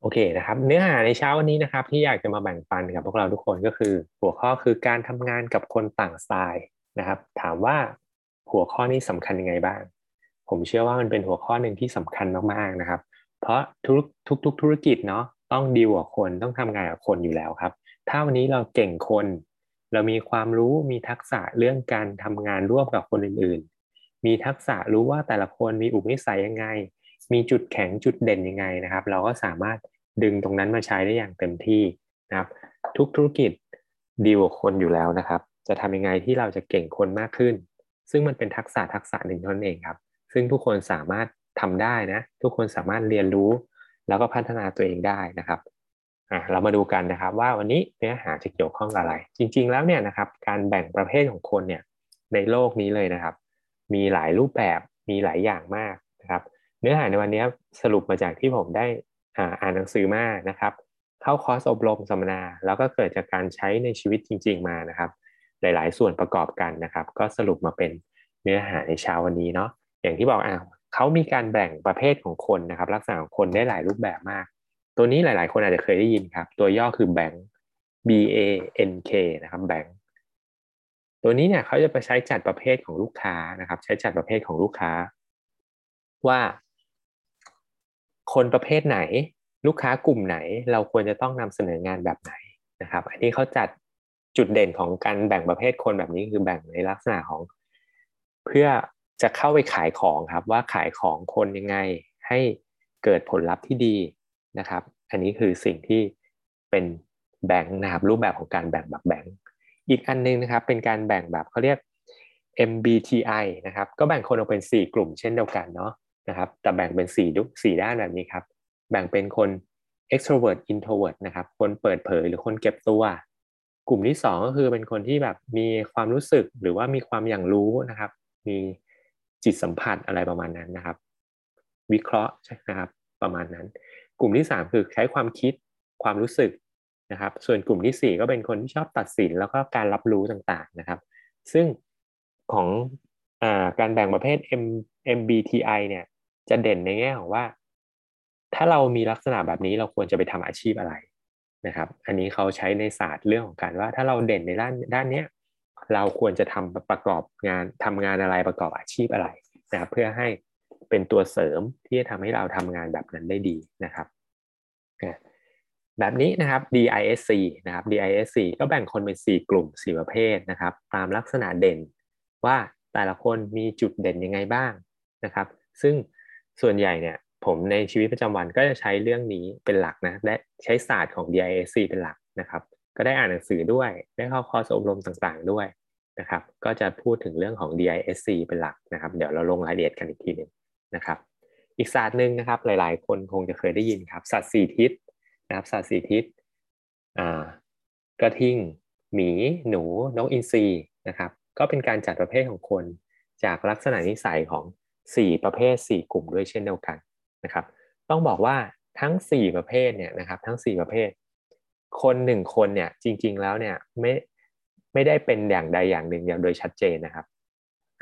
โอเคนะครับ เนื้อหาในเช้าวันนี้นะครับ ที่อยากจะมาแบ่งปันกับพวกเราทุกคนก็คือ หัวข้อคือการทำงานกับคนต่างสไตล์นะครับ ถามว่าหัวข้อนี้สำคัญยังไงบ้าง ผมเชื่อว่ามันเป็นหัวข้อหนึ่งที่สำคัญมากๆนะครับ เพราะทุกทุกทุกธุรกิจเนาะต้องดีลกับคนต้องทำงานกับคนอยู่แล้วครับ ถ้าวันนี้เราเก่งคน เรามีความรู้มีทักษะเรื่องการทำงานร่วมกับคนอื่น ๆ มีทักษะรู้ว่าแต่ละคนมีอุปนิสัยยังไง มีจุดแข็งจุดเด่นยังไงนะครับ เราก็สามารถดึงตรงนั้นมาใช้ได้อย่างเต็มที่นะครับ ทุกธุรกิจดีลกับคนอยู่แล้วนะครับ จะทำยังไงที่เราจะเก่งคนมากขึ้น ซึ่งมันเป็นทักษะทักษะหนึ่งเท่านั้นเองครับ ซึ่งทุกคนสามารถทำได้นะ ทุกคนสามารถเรียนรู้ แล้วก็พัฒนาตัวเองได้นะครับอะเรามาดูกันนะครับว่าวันนี้เนื้อหาจะเกี่ยวข้องกับอะไร จริง ๆ แล้วเนี่ยนะครับ การแบ่งประเภทของคนเนี่ยในโลกนี้เลยนะครับ มีหลายรูปแบบมีหลายอย่างมากนะครับ เนื้อหาในวันนี้สรุปมาจากที่ผมได้อ่านหนังสือมานะครับ เข้าคอร์สอบรมสัมมนา แล้วก็เกิดจากการใช้ในชีวิตจริง ๆ มานะครับ หลาย ๆ ส่วนประกอบกันนะครับ ก็สรุปมาเป็นเนื้อหาในเช้าวันนี้เนาะอย่างที่บอกอ่าเขามีการแบ่งประเภทของคนนะครับ ลักษณะของคนได้หลายรูปแบบมาก ตัวนี้หลาย ๆ คนอาจจะเคยได้ยินครับ ตัวย่อคือแบงค์ B A N K นะครับแบงค์ตัวนี้เนี่ยเขาจะไปใช้จัดประเภทของลูกค้านะครับ ใช้จัดประเภทของลูกค้า ว่า คนประเภทไหน ลูกค้ากลุ่มไหน เราควรจะต้องนำเสนองานแบบไหนนะครับ อันนี้เขาจัดจุดเด่นของการแบ่งประเภทคนแบบนี้คือแบ่งในลักษณะของ เพื่อจะเข้าไปขายของครับว่าขายของคนยังไงให้เกิดผลลัพธ์ที่ดีนะครับ อันนี้คือสิ่งที่เป็นแบ่งนะครับรูปแบบของการแบ่งแบบแบ่งอีกอันนึงนะครับเป็นการแบ่งแบบเขาเรียก MBTI นะครับก็แบ่งคนออกเป็น 4 กลุ่มเช่นเดียวกันเนาะ นะครับแต่แบ่งเป็น4ดุสี่ด้านแบบนี้ครับ แบ่งเป็นคน extrovert introvert นะครับ คนเปิดเผยหรือคนเก็บตัว กลุ่มที่ 2 ก็คือเป็นคนที่แบบมีความรู้สึกหรือว่ามีความอย่างรู้นะครับ มีจิตสัมผัสอะไรประมาณนั้นนะครับ วิเคราะห์ใช่นะครับประมาณนั้น กลุ่มที่ 3 คือใช้ความคิดความรู้สึกนะครับ ส่วนกลุ่มที่ 4 ก็เป็นคนที่ชอบตัดสินแล้วก็การรับรู้ต่างๆนะครับ ซึ่งของอการแบ่งประเภท M MBTI เนี่ย จะเด่นในแง่ของว่า ถ้าเรามีลักษณะแบบนี้เราควรจะไปทำอาชีพอะไรนะครับ อันนี้เขาใช้ในศาสตร์เรื่องของการว่า ถ้าเราเด่นในด้านด้านนี้เราควรจะทำประกอบงานทำงานอะไรประกอบอาชีพอะไรนะครับเพื่อให้เป็นตัวเสริมที่จะทำให้เราทำงานแบบนั้นได้ดีนะครับแบบนี้นะครับ DISC นะครับ DISC ก็แบ่งคนเป็น 4 กลุ่ม 4 ประเภทนะครับ ตามลักษณะเด่นว่าแต่ละคนมีจุดเด่นยังไงบ้างนะครับ ซึ่ง ส่วนใหญ่เนี่ยผมในชีวิตประจำวันก็จะใช้เรื่องนี้เป็นหลักนะและใช้ศาสตร์ของ DISC เป็นหลักนะครับก็ได้อ่านหนังสือด้วยได้เข้าคอร์สอบรมต่างๆด้วยนะครับก็จะพูดถึงเรื่องของ DISC เป็นหลักนะครับเดี๋ยวเราลงรายละเอียดกันอีกทีหนึ่งนะครับอีกศาสตร์หนึ่งนะครับหลายๆ คนคงจะเคยได้ยินครับศาสตร์สี่ทิศนะครับศาสตร์สี่ทิศกระทิงหมี หนูนกอินทรีนะครับก็เป็นการจัดประเภทของคนจากลักษณะนิสัยของ 4 ประเภท 4 กลุ่มด้วยเช่นเดียวกันนะครับ ต้องบอกว่าทั้ง 4 ประเภทเนี่ยนะครับทั้ง 4 ประเภท คนหนึ่งคนเนี่ยจริงๆแล้วเนี่ยไม่ไม่ได้เป็นอย่างใดอย่างหนึ่งอย่างโดยชัดเจนนะครับ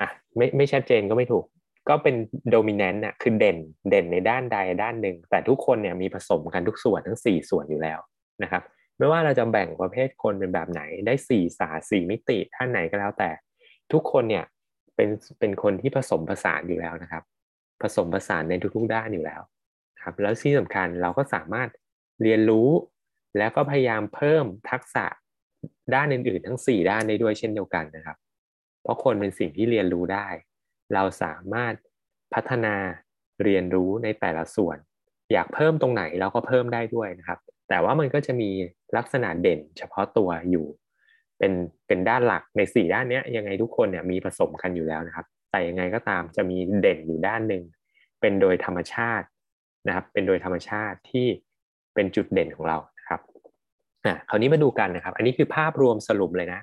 อะไม่ไม่ชัดเจนก็ไม่ถูก ก็เป็นโดมิเนนต์น่ะคือเด่นเด่นในด้านใดด้านหนึ่ง แต่ทุกคนเนี่ยมีผสมกันทุกส่วนทั้ง 4 ส่วนอยู่แล้วนะครับไม่ว่าเราจะแบ่งประเภทคนเป็นแบบไหนได้4สาสี่มิติท่านไหนก็แล้วแต่ ทุกคนเนี่ย เป็นเป็นคนที่ผสมผสานอยู่แล้วนะครับ ผสมผสานในทุกๆด้านอยู่แล้วครับแล้วที่สำคัญเราก็สามารถเรียนรู้แล้วก็พยายามเพิ่มทักษะด้านอื่นๆ ทั้ง 4 ด้านได้ด้วยเช่นเดียวกันนะครับ เพราะคนเป็นสิ่งที่เรียนรู้ได้ เราสามารถพัฒนาเรียนรู้ในแต่ละส่วน อยากเพิ่มตรงไหนเราก็เพิ่มได้ด้วยนะครับ แต่ว่ามันก็จะมีลักษณะเด่นเฉพาะตัวอยู่ เป็นเป็นด้านหลักในสี่ด้านนี้ยังไงทุกคนเนี่ยมีผสมกันอยู่แล้วนะครับ แต่ยังไงก็ตามจะมีเด่นอยู่ด้านหนึ่งเป็นโดยธรรมชาตินะครับ เป็นโดยธรรมชาติที่เป็นจุดเด่นของเรานะครับอะคราวนี้มาดูกันนะครับ อันนี้คือภาพรวมสรุปเลยนะ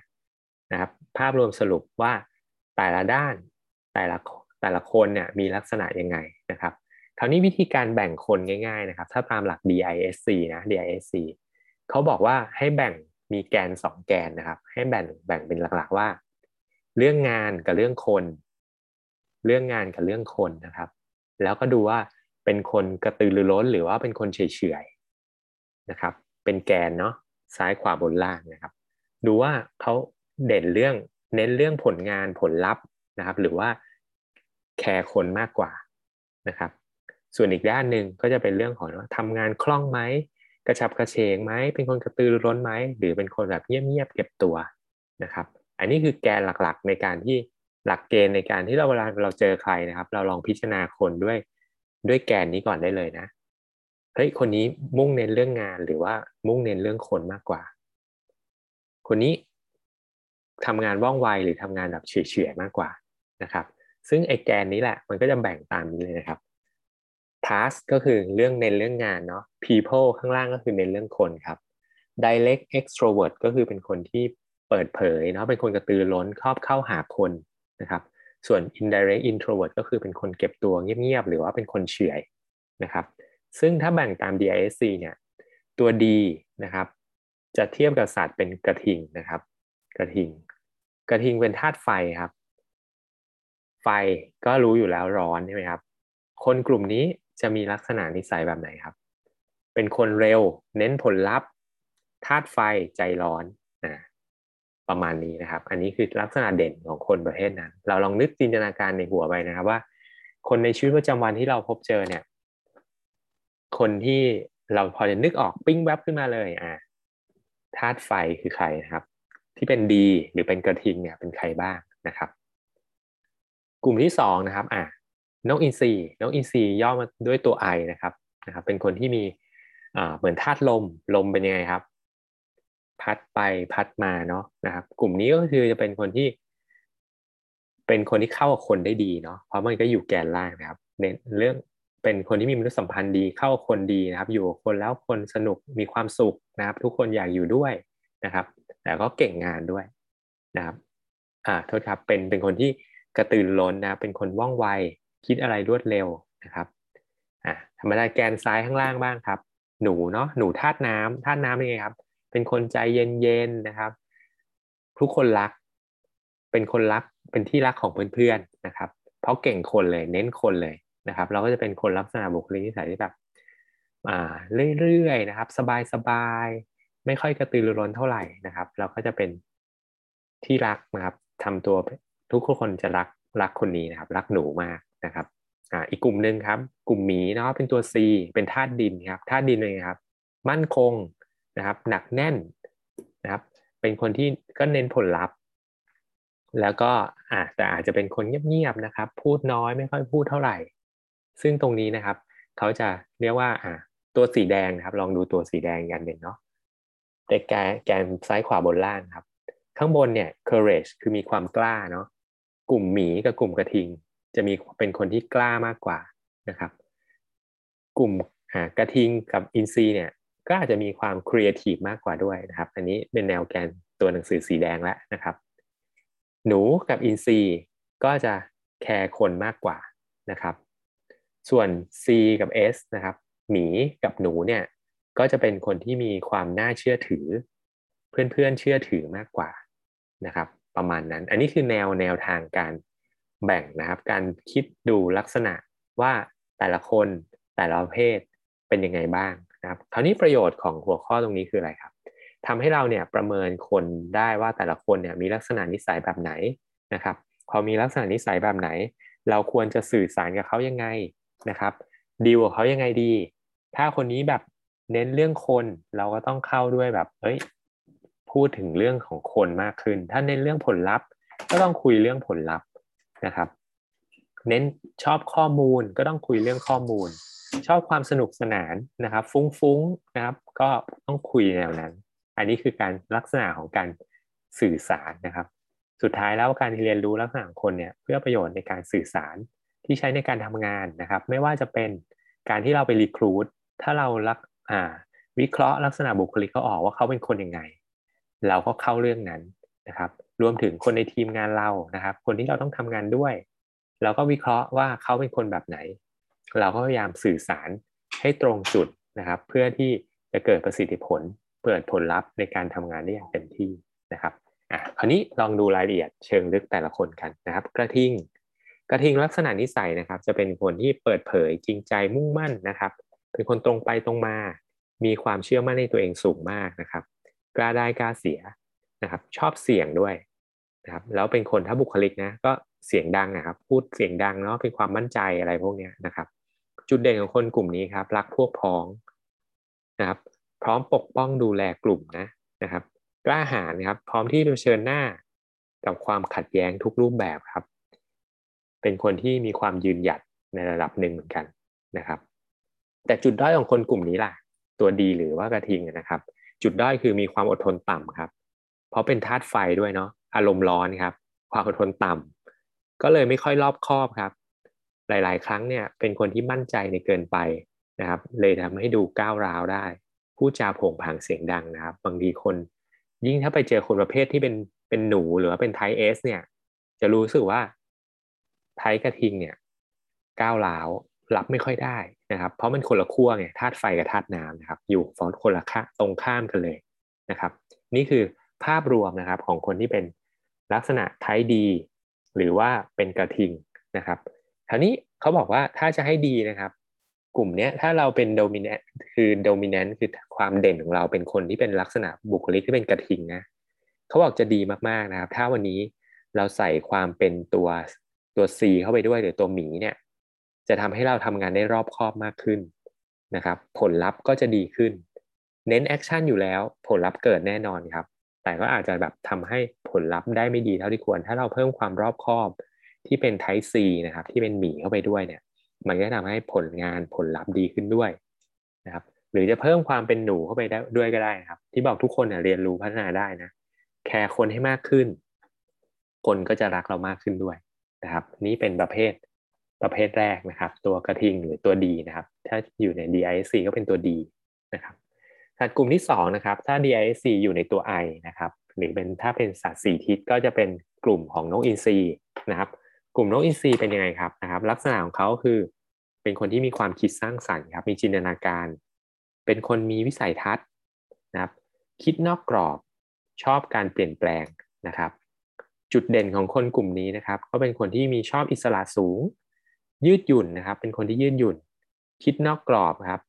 นะครับ ภาพรวมสรุปว่าแต่ละด้านแต่ละแต่ละคนเนี่ยมีลักษณะยังไงนะครับ คราวนี้วิธีการแบ่งคนง่าย ๆนะครับ ถ้าตามหลัก DISC นะ DISC เขาบอกว่าให้แบ่ง มีแกนสองแกนนะครับ ให้แบ่งแบ่งเป็นหลักๆว่า เรื่องงานกับเรื่องคน เรื่องงานกับเรื่องคนนะครับ แล้วก็ดูว่าเป็นคนกระตือรือร้นหรือว่าเป็นคนเฉยนะครับ เป็นแกนเนาะซ้ายขวาบนล่างนะครับ ดูว่าเขาเด่นเรื่องเน้นเรื่องผลงานผลลัพธ์นะครับ หรือว่าแคร์คนมากกว่านะครับ ส่วนอีกด้านหนึ่งก็จะเป็นเรื่องของว่าทำงานคล่องไหม กระฉับกระเฉงไหมเป็นคนกระตือรือร้นไหมหรือเป็นคนแบบเงียบๆเก็บตัวนะครับ อันนี้คือแกนหลักๆ ในการที่หลักเกณฑ์ในการที่เราเวลาเราเจอใครนะครับ เราลองพิจารณาคนด้วยด้วยแกนนี้ก่อนได้เลยนะเฮ้ยคนนี้มุ่งเน้นเรื่องงานหรือว่ามุ่งเน้นเรื่องคนมากกว่า คนนี้ทำงานว่องไวหรือทำงานแบบเฉยๆมากกว่านะครับ ซึ่งไอ้แกนนี้แหละมันก็จะแบ่งตามนี้เลยนะครับ task ก็คือเรื่องเน้นเรื่องงานเนาะ people ข้างล่างก็คือเน้นเรื่องคนครับ direct extrovert ก็คือเป็นคนที่เปิดเผยเนาะเป็นคนกระตือร้นชอบเข้าหาคนนะครับ ส่วน indirect introvert ก็คือเป็นคนเก็บตัวเงียบๆหรือว่าเป็นคนเฉยนะครับ ซึ่งถ้าแบ่งตาม DISC เนี่ยตัว D นะครับ จะเทียบกับสัตว์เป็นกระทิงนะครับ กระทิง กระทิงเป็นธาตุไฟครับ ไฟก็รู้อยู่แล้วร้อนใช่ไหมครับ คนกลุ่มนี้ จะมีลักษณะนิสัยแบบไหนครับ เป็นคนเร็ว เน้นผลลัพธ์ธาตุไฟใจร้อนนะประมาณนี้นะครับ อันนี้คือลักษณะเด่นของคนประเภทนั้น เราลองนึกจินตนาการในหัวไปนะครับว่า คนในชีวิตประจำวันที่เราพบเจอเนี่ย คนที่เราพอจะนึกออกปิ้งแวบขึ้นมาเลยอ่าธาตุไฟคือใครนะครับ ที่เป็นดีหรือเป็นกระทิงเนี่ยเป็นใครบ้างนะครับ กลุ่มที่สองนะครับอ่า นกอินทรีนกอินทรีย่อมาด้วยตัวไอนะครับนะครับ เป็นคนที่มีอ่าเหมือนธาตุลมลมเป็นยังไงครับ พัดไปพัดมาเนาะนะครับ กลุ่มนี้ก็คือจะเป็นคนที่ เป็นคนที่เข้ากับคนได้ดีเนาะเพราะมันก็อยู่แกนล่างนะครับเน้นเรื่องเป็นคนที่มีมนุษยสัมพันธ์ดีเข้ากับคนดีนะครับ อยู่กับคนแล้วคนสนุกมีความสุขนะครับ ทุกคนอยากอยู่ด้วยนะครับ แต่ก็เก่งงานด้วยนะครับอ่าโทษครับเป็นเป็นคนที่กระตือร้นนะเป็นคนว่องไว คิดอะไรรวดเร็วนะครับอ่าธรรมดาแกนซ้ายข้างล่างบ้างครับ หนูเนาะหนูธาตุน้ำธาตุน้ำเป็นไงครับ เป็นคนใจเย็นๆนะครับ ทุกคนรัก เป็นคนรักเป็นที่รักของเพื่อนๆนะครับ เพราะเก่งคนเลยเน้นคนเลยนะครับ เราก็จะเป็นคนลักษณะบุคลิกนิสัยที่แบบอ่าเรื่อยๆนะครับ สบายๆไม่ค่อยกระตือรือร้นเท่าไหร่นะครับ เราก็จะเป็นที่รักนะครับทำตัวทุกคนจะรักรักคนนี้นะครับ รักหนูมาก นะครับอ่าอีกกลุ่มหนึ่งครับ กลุ่มหมีเนาะเป็นตัว C เป็นธาตุดินครับธาตุดินเลยครับ มั่นคงนะครับหนักแน่นนะครับ เป็นคนที่ก็เน้นผลลัพธ์ แล้วก็อ่าแต่อาจจะเป็นคนเงียบๆนะครับ พูดน้อยไม่ค่อยพูดเท่าไหร่ ซึ่งตรงนี้นะครับ เขาจะเรียกว่าอ่าตัวสีแดงนะครับ ลองดูตัวสีแดงกันเด่นเนาะแต่แกแกนซ้ายขวาบนล่างครับ ข้างบนเนี่ย courage คือมีความกล้าเนาะกลุ่มหมีกับกลุ่มกระทิง จะมีเป็นคนที่กล้ามากกว่านะครับ กลุ่มกระทิงกับอินทรีเนี่ยก็อาจจะมีความครีเอทีฟมากกว่าด้วยนะครับ อันนี้เป็นแนวแกนตัวหนังสือสีแดงแล้วนะครับ หนูกับอินทรีก็จะ care คนมากกว่านะครับ ส่วน C กับ S นะครับหมีกับหนูเนี่ยก็จะเป็นคนที่มีความน่าเชื่อถือ เพื่อนๆเชื่อถือมากกว่านะครับ ประมาณนั้น อันนี้คือแนวแนวทางการ แบ่งนะครับ การคิดดูลักษณะว่าแต่ละคนแต่ละเภทเป็นยังไงบ้างนะครับคราวนี้ประโยชน์ของหัวข้อตรงนี้คืออะไรครับทำให้เราเนี่ยประเมินคนได้ว่าแต่ละคนเนี่ยมีลักษณะนิสัยแบบไหนนะครับ พอมีลักษณะนิสัยแบบไหน เราควรจะสื่อสารกับเขายังไงนะครับดีลกับเขายังไงดี ถ้าคนนี้แบบเน้นเรื่องคนเราก็ต้องเข้าด้วยแบบเอ้ยพูดถึงเรื่องของคนมากขึ้น ถ้าเน้นเรื่องผลลัพธ์ ก็ต้องคุยเรื่องผลลัพธ์ นะครับ เน้นชอบข้อมูลก็ต้องคุยเรื่องข้อมูล ชอบความสนุกสนานนะครับ ฟุ้งๆนะครับ ก็ต้องคุยแนวนั้น อันนี้คือการลักษณะของการสื่อสารนะครับ สุดท้ายแล้วการเรียนรู้ลักษณะของคนเนี่ยเพื่อประโยชน์ในการสื่อสารที่ใช้ในการทำงานนะครับ ไม่ว่าจะเป็นการที่เราไปรีครูดถ้าเราลักอ่าวิเคราะห์ลักษณะบุคลิกเขาออกว่าเขาเป็นคนยังไง เราก็เข้าเรื่องนั้นนะครับ รวมถึงคนในทีมงานเรานะครับ คนที่เราต้องทำงานด้วย เราก็วิเคราะห์ว่าเขาเป็นคนแบบไหน เราก็พยายามสื่อสารให้ตรงจุดนะครับ เพื่อที่จะเกิดประสิทธิผลเปิดผลลัพธ์ในการทำงานได้อย่างเต็มที่นะครับอะคราวนี้ลองดูรายละเอียดเชิงลึกแต่ละคนกันนะครับ กระทิง กระทิงลักษณะนิสัยนะครับ จะเป็นคนที่เปิดเผยจริงใจมุ่งมั่นนะครับ เป็นคนตรงไปตรงมา มีความเชื่อมั่นในตัวเองสูงมากนะครับ กล้าได้กล้าเสีย นะครับ ชอบเสียงด้วยนะครับ แล้วเป็นคนถ้าบุคลิกนะ ก็เสียงดังนะครับ พูดเสียงดังเนาะเป็นความมั่นใจอะไรพวกนี้นะครับ จุดเด่นของคนกลุ่มนี้ครับ รักพวกพ้องนะครับ พร้อมปกป้องดูแลกลุ่มนะนะครับ กล้าหาญครับ พร้อมที่จะเผชิญหน้ากับความขัดแย้งทุกรูปแบบครับ เป็นคนที่มีความยืนหยัดในระดับหนึ่งเหมือนกันนะครับ แต่จุดด้อยของคนกลุ่มนี้ล่ะ ตัวดีหรือว่ากระทิงนะครับ จุดด้อยคือมีความอดทนต่ำครับ เพราะเป็นธาตุไฟด้วยเนาะอารมณ์ร้อนครับ ความอดทนต่ำก็เลยไม่ค่อยรอบคอบครับ หลาย ๆ ครั้งเนี่ยเป็นคนที่มั่นใจในเกินไปนะครับ เลยทำให้ดูก้าวร้าวได้พูดจาผงผางเสียงดังนะครับ บางทีคน ยิ่งถ้าไปเจอคนประเภทที่เป็นเป็นหนูหรือว่าเป็นไทเอสเนี่ย จะรู้สึกว่าไทกระทิงเนี่ยก้าวร้าวรับไม่ค่อยได้นะครับ เพราะมันคนละขั้วไงธาตุไฟกับธาตุน้ำนะครับ อยู่ฝั่งคนละค่าตรงข้ามกันเลยนะครับ นี่คือ ภาพรวมนะครับของคนที่เป็นลักษณะไทดี หรือว่าเป็นกระทิงนะครับคราวนี้เขาบอกว่าถ้าจะให้ดีนะครับ กลุ่มนี้ถ้าเราเป็นโดมิเนนคือโดมิเนนต์คือความเด่นของเราเป็นคนที่เป็นลักษณะบุคลิกที่เป็นกระทิงนะเขาบอกจะดีมากๆนะครับ ถ้าวันนี้เราใส่ความเป็นตัวตัว C เข้าไปด้วยหรือตัวหมีเนี่ยจะทำให้เราทำงานได้รอบคอบมากขึ้นนะครับ ผลลัพธ์ก็จะดีขึ้น เน้น action อยู่แล้ว ผลลัพธ์เกิดแน่นอนครับ แต่ก็อาจจะแบบทำให้ผลลัพธ์ได้ไม่ดีเท่าที่ควร ถ้าเราเพิ่มความรอบคอบที่เป็นไทป์ C นะครับที่เป็นหมีเข้าไปด้วยเนี่ย มันก็ทำให้ผลงานผลลัพธ์ดีขึ้นด้วยนะครับ หรือจะเพิ่มความเป็นหนูเข้าไปได้ด้วยก็ได้นะครับ ที่บอกทุกคนเรียนรู้พัฒนาได้นะแคร์คนให้มากขึ้น คนก็จะรักเรามากขึ้นด้วยนะครับ นี่เป็นประเภทประเภทแรกนะครับ ตัวกระทิงหรือตัวดีนะครับ ถ้าอยู่ใน DISC ก็เป็นตัวดีนะครับ สัตว์กลุ่มที่2นะครับถ้า DISC อยู่ในตัว I นะครับหรือเป็นถ้าเป็นสัตว์สี่ทิศก็จะเป็นกลุ่มของนกอินทรีนะครับ กลุ่มนกอินทรีเป็นยังไงครับนะครับ ลักษณะของเขาคือเป็นคนที่มีความคิดสร้างสรรค์ครับ มีจินตนาการ เป็นคนมีวิสัยทัศน์นะครับ คิดนอกกรอบชอบการเปลี่ยนแปลงนะครับ จุดเด่นของคนกลุ่มนี้นะครับเขาเป็นคนที่มีชอบอิสระสูง ยืดหยุ่นนะครับ เป็นคนที่ยืดหยุ่น คิดนอกกรอบครับ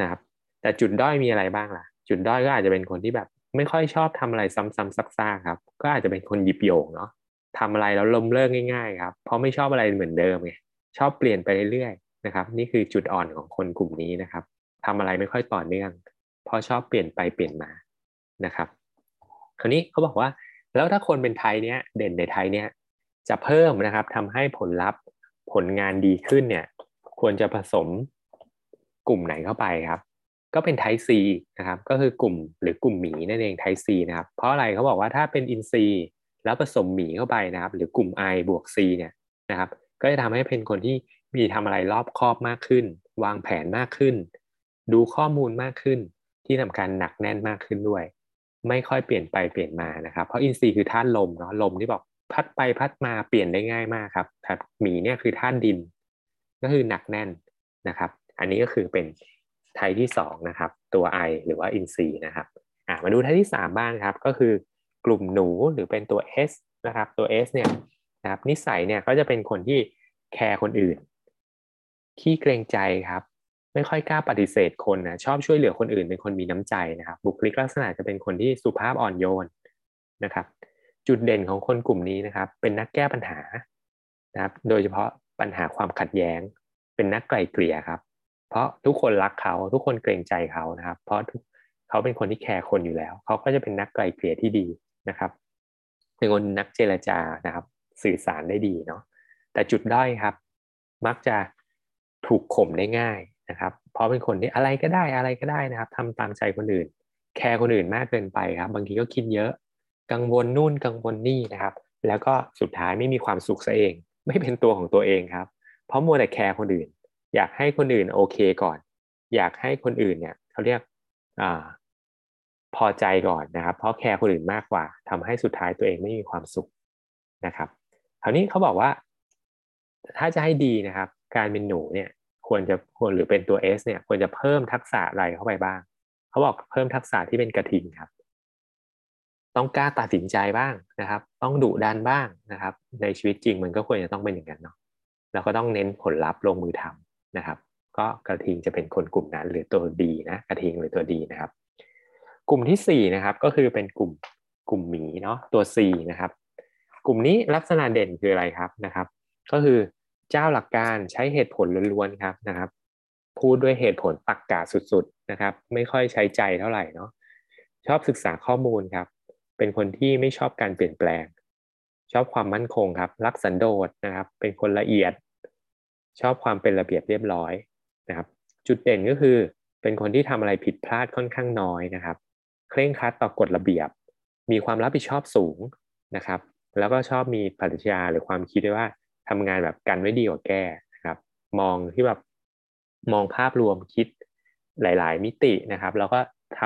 นะครับ แต่จุดด้อยมีอะไรบ้างล่ะ จุดด้อยก็อาจจะเป็นคนที่แบบไม่ค่อยชอบทำอะไรซ้ำๆซักๆครับ ก็อาจจะเป็นคนหยิบโยงเนาะทำอะไรแล้วลมเลิกง่าย ๆ ครับ เพราะไม่ชอบอะไรเหมือนเดิมไงชอบเปลี่ยนไปเรื่อยๆนะครับ นี่คือจุดอ่อนของคนกลุ่มนี้นะครับทำอะไรไม่ค่อยต่อเนื่อง เพราะชอบเปลี่ยนไปเปลี่ยนมานะครับ คราวนี้เขาบอกว่า แล้วถ้าคนเป็นไทยเนี้ยเด่นในไทยเนี้ยจะเพิ่มนะครับทำให้ผลลัพธ์ผลงานดีขึ้นเนี่ย ควรจะผสมกลุ่มไหนเข้าไปครับ ก็เป็นไทซีนะครับก็คือกลุ่มหรือกลุ่มหมีนั่นเองไทซีนะครับเพราะอะไรเขาบอกว่าถ้าเป็นอินซีแล้วผสมหมีเข้าไปนะครับ หรือกลุ่ม I บวก C เนี่ยนะครับ ก็จะทำให้เป็นคนที่มีทำอะไรรอบคอบมากขึ้น วางแผนมากขึ้น ดูข้อมูลมากขึ้น ที่สำคัญหนักแน่นมากขึ้นด้วย ไม่ค่อยเปลี่ยนไปเปลี่ยนมานะครับ เพราะอินซีคือธาตุลมเนาะลมที่บอกพัดไปพัดมาเปลี่ยนได้ง่ายมากครับถัดหมีเนี่ยคือธาตุดิน ก็คือหนักแน่นนะครับ อันนี้ก็คือเป็น ไทยที่2นะครับตัว I หรือว่าอินซีนะครับมาดูไทยที่ 3 บ้างครับก็คือกลุ่มหนูหรือเป็นตัว S นะครับตัว S เนี่ยนะครับนิสัยเนี่ยก็จะเป็นคนที่แคร์คนอื่น ขี้เกรงใจครับ ไม่ค่อยกล้าปฏิเสธคนนะชอบช่วยเหลือคนอื่นเป็นคนมีน้ำใจนะครับ บุคลิกลักษณะจะเป็นคนที่สุภาพอ่อนโยนนะครับจุดเด่นของคนกลุ่มนี้นะครับ เป็นนักแก้ปัญหานะครับ โดยเฉพาะปัญหาความขัดแย้ง เป็นนักไกล่เกลี่ยครับ เพราะทุกคนรักเขาทุกคนเกรงใจเขานะครับ เพราะเขาเป็นคนที่แคร์คนอยู่แล้ว เขาก็จะเป็นนักไกลเกลี่ยที่ดีนะครับเป็นคนนักเจรจานะครับ สื่อสารได้ดีเนาะแต่จุดด้อยครับ มักจะถูกข่มได้ง่ายนะครับ เพราะเป็นคนที่อะไรก็ได้อะไรก็ได้นะครับทำตามใจคนอื่น แคร์คนอื่นมากเกินไปครับ บางทีก็คิดเยอะ กังวลนู่นกังวลนี่นะครับ แล้วก็สุดท้ายไม่มีความสุขซะเอง ไม่เป็นตัวของตัวเองครับ เพราะมัวแต่แคร์คนอื่น อยากให้คนอื่นโอเคก่อน อยากให้คนอื่นเนี่ยเขาเรียกอ่าพอใจก่อนนะครับ เพราะแคร์คนอื่นมากกว่าทำให้สุดท้ายตัวเองไม่มีความสุขนะครับคราวนี้เขาบอกว่า ถ้าจะให้ดีนะครับ การเป็นหนูเนี่ยควรจะควรหรือเป็นตัว S เนี่ยควรจะเพิ่มทักษะอะไรเข้าไปบ้าง เขาบอกเพิ่มทักษะที่เป็นกระทิงครับ ต้องกล้าตัดสินใจบ้างนะครับ ต้องดุดันบ้างนะครับ ในชีวิตจริงมันก็ควรจะต้องเป็นอย่างนั้นเนาะแล้วก็ต้องเน้นผลลัพธ์ลงมือทำ นะครับ ก็กระทิงจะเป็นคนกลุ่มนั้นหรือตัวดีนะกระทิงหรือตัวดีนะครับ กลุ่มที่สี่นะครับก็คือเป็นกลุ่มกลุ่มหมีเนาะตัว C นะครับ กลุ่มนี้ลักษณะเด่นคืออะไรครับนะครับ ก็คือเจ้าหลักการใช้เหตุผลล้วนๆครับนะครับ พูดด้วยเหตุผลตักกะสุดๆนะครับ ไม่ค่อยใช้ใจเท่าไหร่เนาะชอบศึกษาข้อมูลครับ เป็นคนที่ไม่ชอบการเปลี่ยนแปลง ชอบความมั่นคงครับ รักสันโดษนะครับ เป็นคนละเอียด ชอบความเป็นระเบียบเรียบร้อยนะครับ จุดเด่นก็คือเป็นคนที่ทำอะไรผิดพลาดค่อนข้างน้อยนะครับ เคร่งครัดต่อกฎระเบียบ มีความรับผิดชอบสูงนะครับ แล้วก็ชอบมีปรัชญาหรือความคิดด้วยว่าทำงานแบบกันไว้ดีกว่าแก้นะครับ มองที่แบบมองภาพรวมคิดหลาย ๆ มิตินะครับ แล้วก็ท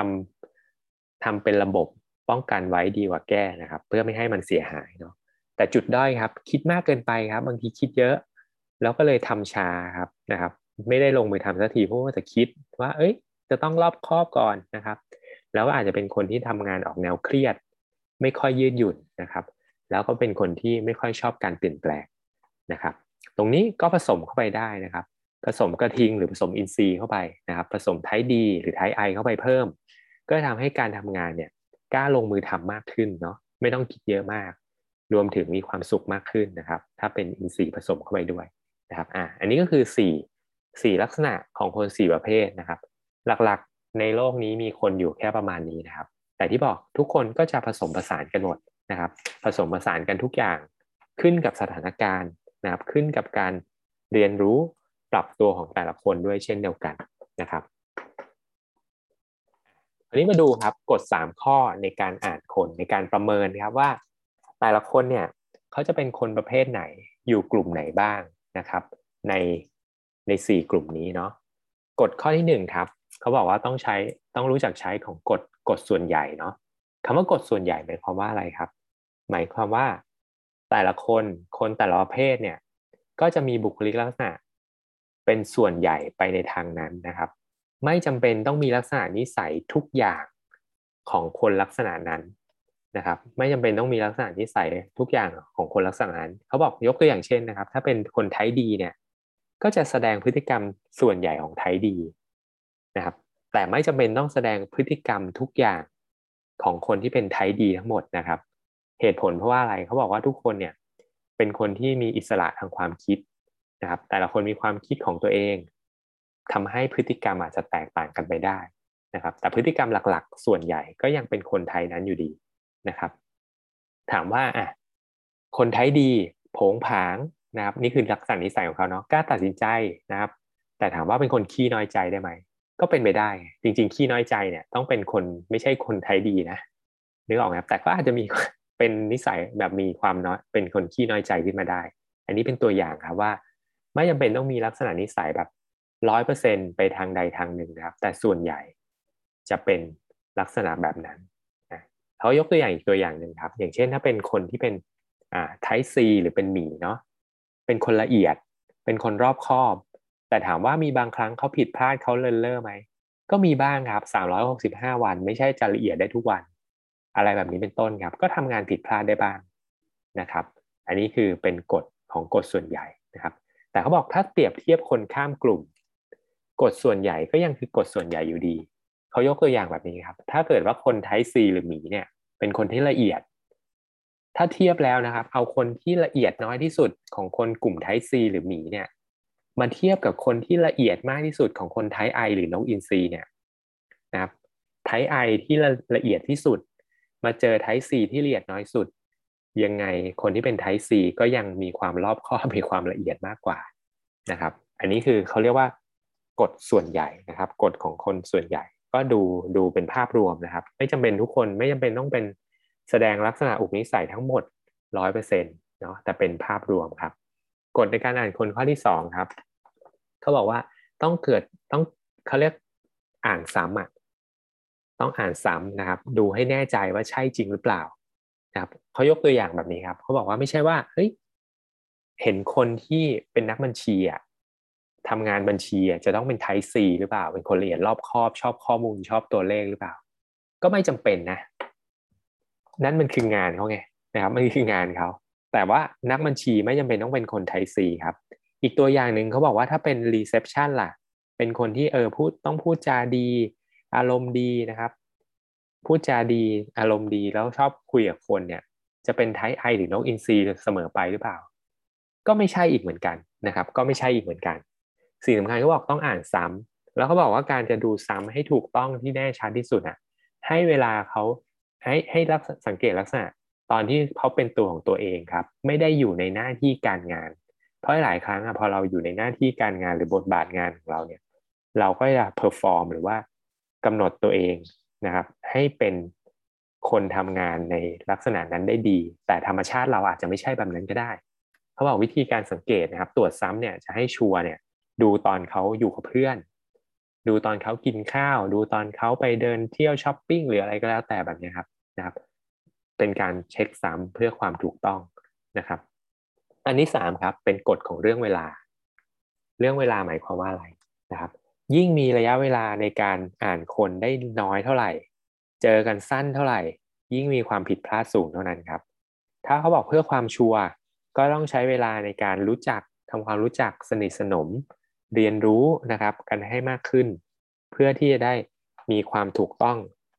ำทำเป็นระบบป้องกันไว้ดีกว่าแก้นะครับ เพื่อไม่ให้มันเสียหายเนาะแต่จุดด้อยครับ คิดมากเกินไปครับ บางทีคิดเยอะ แล้วก็เลยทำชาครับนะครับ ไม่ได้ลงมือทำสักทีเพราะว่าจะคิดว่า เอ้ย จะต้องรอบครอบก่อนนะครับ แล้วก็อาจจะเป็นคนที่ทำงานออกแนวเครียด ไม่ค่อยยืดหยุ่นนะครับ แล้วก็เป็นคนที่ไม่ค่อยชอบการเปลี่ยนแปลงนะครับ ตรงนี้ก็ผสมเข้าไปได้นะครับ ผสมกระทิงหรือผสมอินทรีย์เข้าไปนะครับ ผสมไทดีหรือไทไอเข้าไปเพิ่ม ก็ทำให้การทำงานเนี่ยกล้าลงมือทำมากขึ้นเนาะไม่ต้องคิดเยอะมาก รวมถึงมีความสุขมากขึ้นนะครับ ถ้าเป็นอินทรีย์ผสมเข้าไปด้วย นะครับอ่าอันนี้ก็คือ4 4ลักษณะของคน 4 ประเภทนะครับ หลักๆในโลกนี้มีคนอยู่แค่ประมาณนี้นะครับ แต่ที่บอกทุกคนก็จะผสมผสานกันหมดนะครับ ผสมผสานกันทุกอย่างขึ้นกับสถานการณ์นะครับ ขึ้นกับการเรียนรู้ปรับตัวของแต่ละคนด้วยเช่นเดียวกันนะครับอันนี้มาดูครับกฎ3ข้อในการอ่านคนในการประเมินครับว่า แต่ละคนเนี่ยเขาจะเป็นคนประเภทไหนอยู่กลุ่มไหนบ้าง นะครับ ในใน 4 กลุ่มนี้เนาะกฎข้อที่1ครับเขาบอกว่าต้องใช้ต้องรู้จักใช้ของกฎกฎส่วนใหญ่เนาะคำว่ากฎส่วนใหญ่หมายความว่าอะไรครับ หมายความว่าแต่ละคนคนแต่ละประเภทเนี่ยก็จะมีบุคลิกลักษณะ เป็นส่วนใหญ่ไปในทางนั้นนะครับ ไม่จำเป็นต้องมีลักษณะนิสัยทุกอย่างของคนลักษณะนั้น นะครับไม่จำเป็นต้องมีลักษณะนิสัยทุกอย่างของคนลักษณะนั้นเขาบอกยกตัวอย่างเช่นนะครับ ถ้าเป็นคนไทยดีเนี่ยก็จะแสดงพฤติกรรมส่วนใหญ่ของไทยดีนะครับ แต่ไม่จำเป็นต้องแสดงพฤติกรรมทุกอย่างของคนที่เป็นไทยดีทั้งหมดนะครับ เหตุผลเพราะว่าอะไรเขาบอกว่าทุกคนเนี่ยเป็นคนที่มีอิสระทางความคิดนะครับ แต่ละคนมีความคิดของตัวเองทำให้พฤติกรรมอาจจะแตกต่างกันไปได้นะครับ แต่พฤติกรรมหลักๆ ส่วนใหญ่ก็ยังเป็นคนไทยนั้นอยู่ดี นะครับ ถามว่าอะคนไทยดีโผงผางนะครับ นี่คือลักษณะนิสัยของเขาเนาะกล้าตัดสินใจนะครับ แต่ถามว่าเป็นคนขี้น้อยใจได้ไหมก็เป็นไปได้ จริง ๆ ขี้น้อยใจเนี่ยต้องเป็นคนไม่ใช่คนไทยดีนะนึกออกไหมครับแต่ก็อาจจะมีเป็นนิสัยแบบมีความน้อยเป็นคนขี้น้อยใจขึ้นมาได้ อันนี้เป็นตัวอย่างครับว่า ไม่จำเป็นต้องมีลักษณะนิสัยแบบร้อยเปอร์เซ็นไปทางใดทางหนึ่งนะครับ แต่ส่วนใหญ่จะเป็นลักษณะแบบนั้น เขายกตัวอย่างอีกตัวอย่างหนึ่งครับ อย่างเช่นถ้าเป็นคนที่เป็นอ่าไทซีหรือเป็นหมีเนาะเป็นคนละเอียด เป็นคนรอบคอบ แต่ถามว่ามีบางครั้งเขาผิดพลาดเขาเลินเล่อไหมก็มีบ้างครับสามร้อยหกสิบห้าวัน ไม่ใช่จะละเอียดได้ทุกวัน อะไรแบบนี้เป็นต้นครับ ก็ทำงานผิดพลาดได้บ้างนะครับ อันนี้คือเป็นกฎของกฎส่วนใหญ่นะครับ แต่เขาบอกถ้าเปรียบเทียบคนข้ามกลุ่ม กฎส่วนใหญ่ก็ยังคือกฎส่วนใหญ่อยู่ดี เขายกตัวอย่างแบบนี้ครับ ถ้าเกิดว่าคนไทซีหรือหมีเนี่ย เป็นคนที่ละเอียด ถ้าเทียบแล้วนะครับ เอาคนที่ละเอียดน้อยที่สุดของคนกลุ่มไทซีหรือหมีเนี่ย มาเทียบกับคนที่ละเอียดมากที่สุดของคนไทไอหรือนกอินทรีเนี่ยนะครับไทไอที่ละละเอียดที่สุด มาเจอไทซีที่ละเอียดน้อยสุด ยังไงคนที่เป็นไทซีก็ยังมีความรอบคอบมีความละเอียดมากกว่านะครับ อันนี้คือเขาเรียกว่ากฎส่วนใหญ่นะครับกฎของคนส่วนใหญ่ ก็ดูดูเป็นภาพรวมนะครับ ไม่จำเป็นทุกคนไม่จำเป็นต้องเป็นแสดงลักษณะอุปนิสัยทั้งหมดร้อยเปอร์เซ็นต์เนาะแต่เป็นภาพรวมครับกฎในการอ่านคนข้อที่สองครับเขาบอกว่าต้องเกิดต้องเขาเรียกอ่านซ้ำอะต้องอ่านซ้ำนะครับ ดูให้แน่ใจว่าใช่จริงหรือเปล่านะครับเขายกตัวอย่างแบบนี้ครับเขาบอกว่าไม่ใช่ว่าเฮ้ยเห็นคนที่เป็นนักบัญชีอะ ทำงานบัญชีจะต้องเป็นไทซีหรือเปล่า เป็นคนละเอียดรอบคอบชอบข้อมูลชอบตัวเลขหรือเปล่า ก็ไม่จำเป็นนะ นั่นมันคืองานเขาไงนะครับมันคืองานเขาแต่ว่านักบัญชีไม่จำเป็นต้องเป็นคนไทซีครับ อีกตัวอย่างหนึ่งเขาบอกว่าถ้าเป็น reception ล่ะ เป็นคนที่เออพูดต้องพูดจาดี อารมณ์ดีนะครับ พูดจาดีอารมณ์ดีแล้วชอบคุยกับคนเนี่ย จะเป็น type I หรือนกอินทรีเสมอไปหรือเปล่า ก็ไม่ใช่อีกเหมือนกันนะครับ ก็ไม่ใช่อีกเหมือนกัน สิ่งสำคัญเขาบอกต้องอ่านซ้ำแล้วเขาบอกว่าการจะดูซ้ำให้ถูกต้องที่แน่ชัดที่สุดอะให้เวลาเขาให้ให้รับสังเกตลักษณะ ตอนที่เขาเป็นตัวของตัวเองครับ ไม่ได้อยู่ในหน้าที่การงาน เพราะหลายครั้งอะพอเราอยู่ในหน้าที่การงานหรือบทบาทงานของเราเนี่ย เราก็จะ perform หรือว่ากำหนดตัวเองนะครับ ให้เป็นคนทำงานในลักษณะนั้นได้ดี แต่ธรรมชาติเราอาจจะไม่ใช่แบบนั้นก็ได้ เขาบอกวิธีการสังเกตนะครับ ตรวจซ้ำเนี่ยจะให้ sure เนี่ย ดูตอนเขาอยู่กับเพื่อน ดูตอนเขากินข้าว ดูตอนเขาไปเดินเที่ยวช้อปปิ้งหรืออะไรก็แล้วแต่แบบนี้ครับนะครับ เป็นการเช็คซ้ำเพื่อความถูกต้องนะครับ อันที่สามครับเป็นกฎของเรื่องเวลา เรื่องเวลาหมายความว่าอะไรนะครับ ยิ่งมีระยะเวลาในการอ่านคนได้น้อยเท่าไหร่ เจอกันสั้นเท่าไหร่ ยิ่งมีความผิดพลาดสูงเท่านั้นครับ ถ้าเขาบอกเพื่อความชัวร์ก็ต้องใช้เวลาในการรู้จักทำความรู้จักสนิทสนม เรียนรู้นะครับกันให้มากขึ้น เพื่อที่จะได้มีความถูกต้อง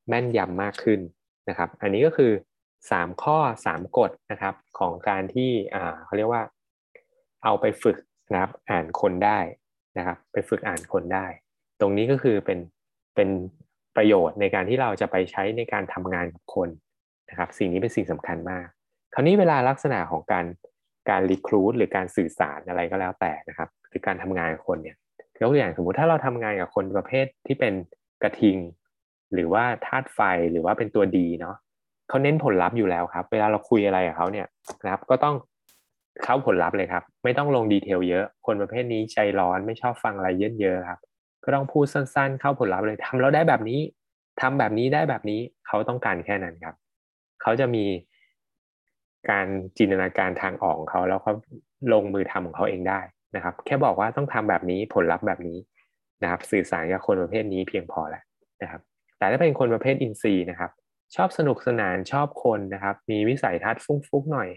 แม่นยำมากขึ้นนะครับ อันนี้ก็คือ 3 ข้อ 3 กฎนะครับของการที่อ่าเขาเรียกว่า เอาไปฝึกนะครับอ่านคนได้นะครับ ไปฝึกอ่านคนได้ ตรงนี้ก็คือเป็นเป็นประโยชน์ในการที่เราจะไปใช้ในการทำงานกับคนนะครับ สิ่งนี้เป็นสิ่งสำคัญมาก คราวนี้เวลาลักษณะของการ การรีคูดหรือการสื่อสารอะไรก็แล้วแต่นะครับหรือการทำงานกับคนเนี่ยยกตัวอย่างสมมุติถ้าเราทำงานกับคนประเภทที่เป็นกระทิง หรือว่าธาตุไฟหรือว่าเป็นตัวดีเนาะเขาเน้นผลลัพธ์อยู่แล้วครับ เวลาเราคุยอะไรกับเขาเนี่ยนะครับ ก็ต้องเข้าผลลัพธ์เลยครับ ไม่ต้องลงดีเทลเยอะ คนประเภทนี้ใจร้อนไม่ชอบฟังอะไรเยอะๆครับ ก็ต้องพูดสั้น ๆ เข้าผลลัพธ์เลยทำแล้วได้แบบนี้ทำแบบนี้ได้แบบนี้เขาต้องการแค่นั้นครับ เขาจะมี การจินตนาการทางออกของเขาแล้วเขาลงมือทำของเขาเองได้นะครับ แค่บอกว่าต้องทำแบบนี้ผลลัพธ์แบบนี้นะครับ สื่อสารกับคนประเภทนี้เพียงพอแล้วนะครับ แต่ถ้าเป็นคนประเภทอินทรีย์นะครับ ชอบสนุกสนานชอบคนนะครับ มีวิสัยทัศน์ฟุ้งๆหน่อย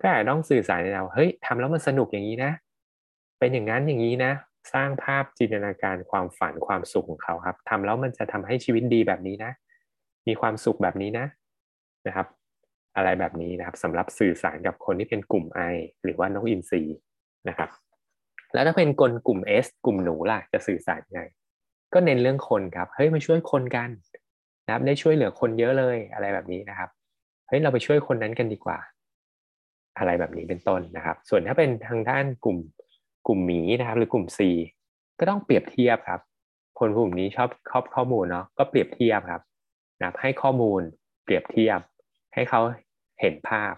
ก็อาจต้องสื่อสารในเราเฮ้ยทำแล้วมันสนุกอย่างนี้นะ เป็นอย่างนั้นอย่างนี้นะ สร้างภาพจินตนาการความฝันความสุขของเขาครับทำแล้วมันจะทำให้ชีวิตดีแบบนี้นะ มีความสุขแบบนี้นะนะครับ อะไรแบบนี้นะครับสำหรับสื่อสารกับคนที่เป็นกลุ่ม I หรือว่านกอินทรีนะครับ แล้วถ้าเป็นคนกลุ่ม S กลุ่มหนูล่ะจะสื่อสารยังไง ก็เน้นเรื่องคนครับเฮ้ยมาช่วยคนกันนะครับ ได้ช่วยเหลือคนเยอะเลยอะไรแบบนี้นะครับเฮ้ยเราไปช่วยคนนั้นกันดีกว่า อะไรแบบนี้เป็นต้นนะครับ ส่วนถ้าเป็นทางด้านกลุ่มกลุ่มหมีนะครับ หรือกลุ่ม C ก็ต้องเปรียบเทียบครับ คนกลุ่มนี้ชอบครอบข้อมูลเนาะก็เปรียบเทียบครับนะครับให้ข้อมูลเปรียบเทียบ ให้เขา เห็นภาพ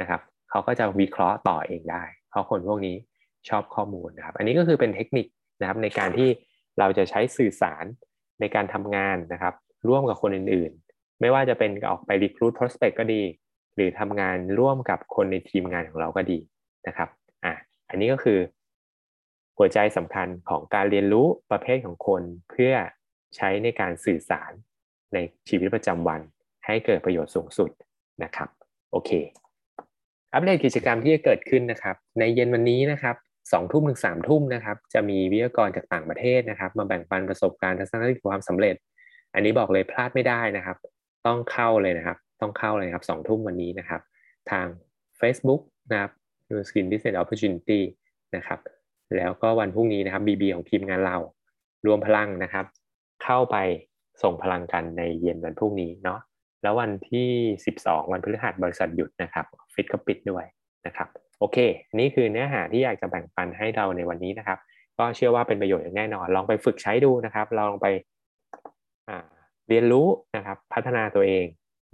นะครับเขาก็จะวิเคราะห์ต่อเองได้ เพราะคนพวกนี้ชอบข้อมูลนะครับ อันนี้ก็คือเป็นเทคนิคนะครับในการที่เราจะใช้สื่อสารในการทำงานนะครับ ร่วมกับคนอื่นๆ ไม่ว่าจะเป็นออกไป recruit prospect ก็ดี หรือทำงานร่วมกับคนในทีมงานของเราก็ดีนะครับอะอันนี้ก็คือ หัวใจสำคัญของการเรียนรู้ประเภทของคนเพื่อใช้ในการสื่อสารในชีวิตประจำวันให้เกิดประโยชน์สูงสุดนะครับ โอเค อัปเดตกิจกรรมที่จะเกิดขึ้นนะครับ ในเย็นวันนี้นะครับสองทุ่มถึงสามทุ่มนะครับ จะมีวิทยากรจากต่างประเทศนะครับ มาแบ่งปันประสบการณ์ทัศนคติความสำเร็จ อันนี้บอกเลยพลาดไม่ได้นะครับ ต้องเข้าเลยนะครับ ต้องเข้าเลยครับสองทุ่มวันนี้นะครับ ทาง Facebook นะครับ New Skin Business Opportunity นะครับ แล้วก็วันพรุ่งนี้นะครับ BB ของทีมงานเรา รวมพลังนะครับ เข้าไปส่งพลังกันในเย็นวันพรุ่งนี้เนาะ แล้ววันที่ 12 วันพฤหัสบริษัทหยุดนะครับฟิตก็ปิดด้วยนะครับโอเค นี่คือเนื้อหาที่อยากจะแบ่งปันให้เราในวันนี้นะครับ ก็เชื่อว่าเป็นประโยชน์อย่างแน่นอน ลองไปฝึกใช้ดูนะครับ ลองไปเรียนรู้นะครับ พัฒนาตัวเอง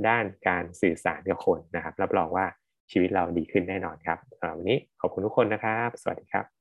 ด้านการสื่อสารกับคนนะครับ รับรองว่าชีวิตเราดีขึ้นแน่นอนครับสำหรับวันนี้ขอบคุณทุกคนนะครับ สวัสดีครับ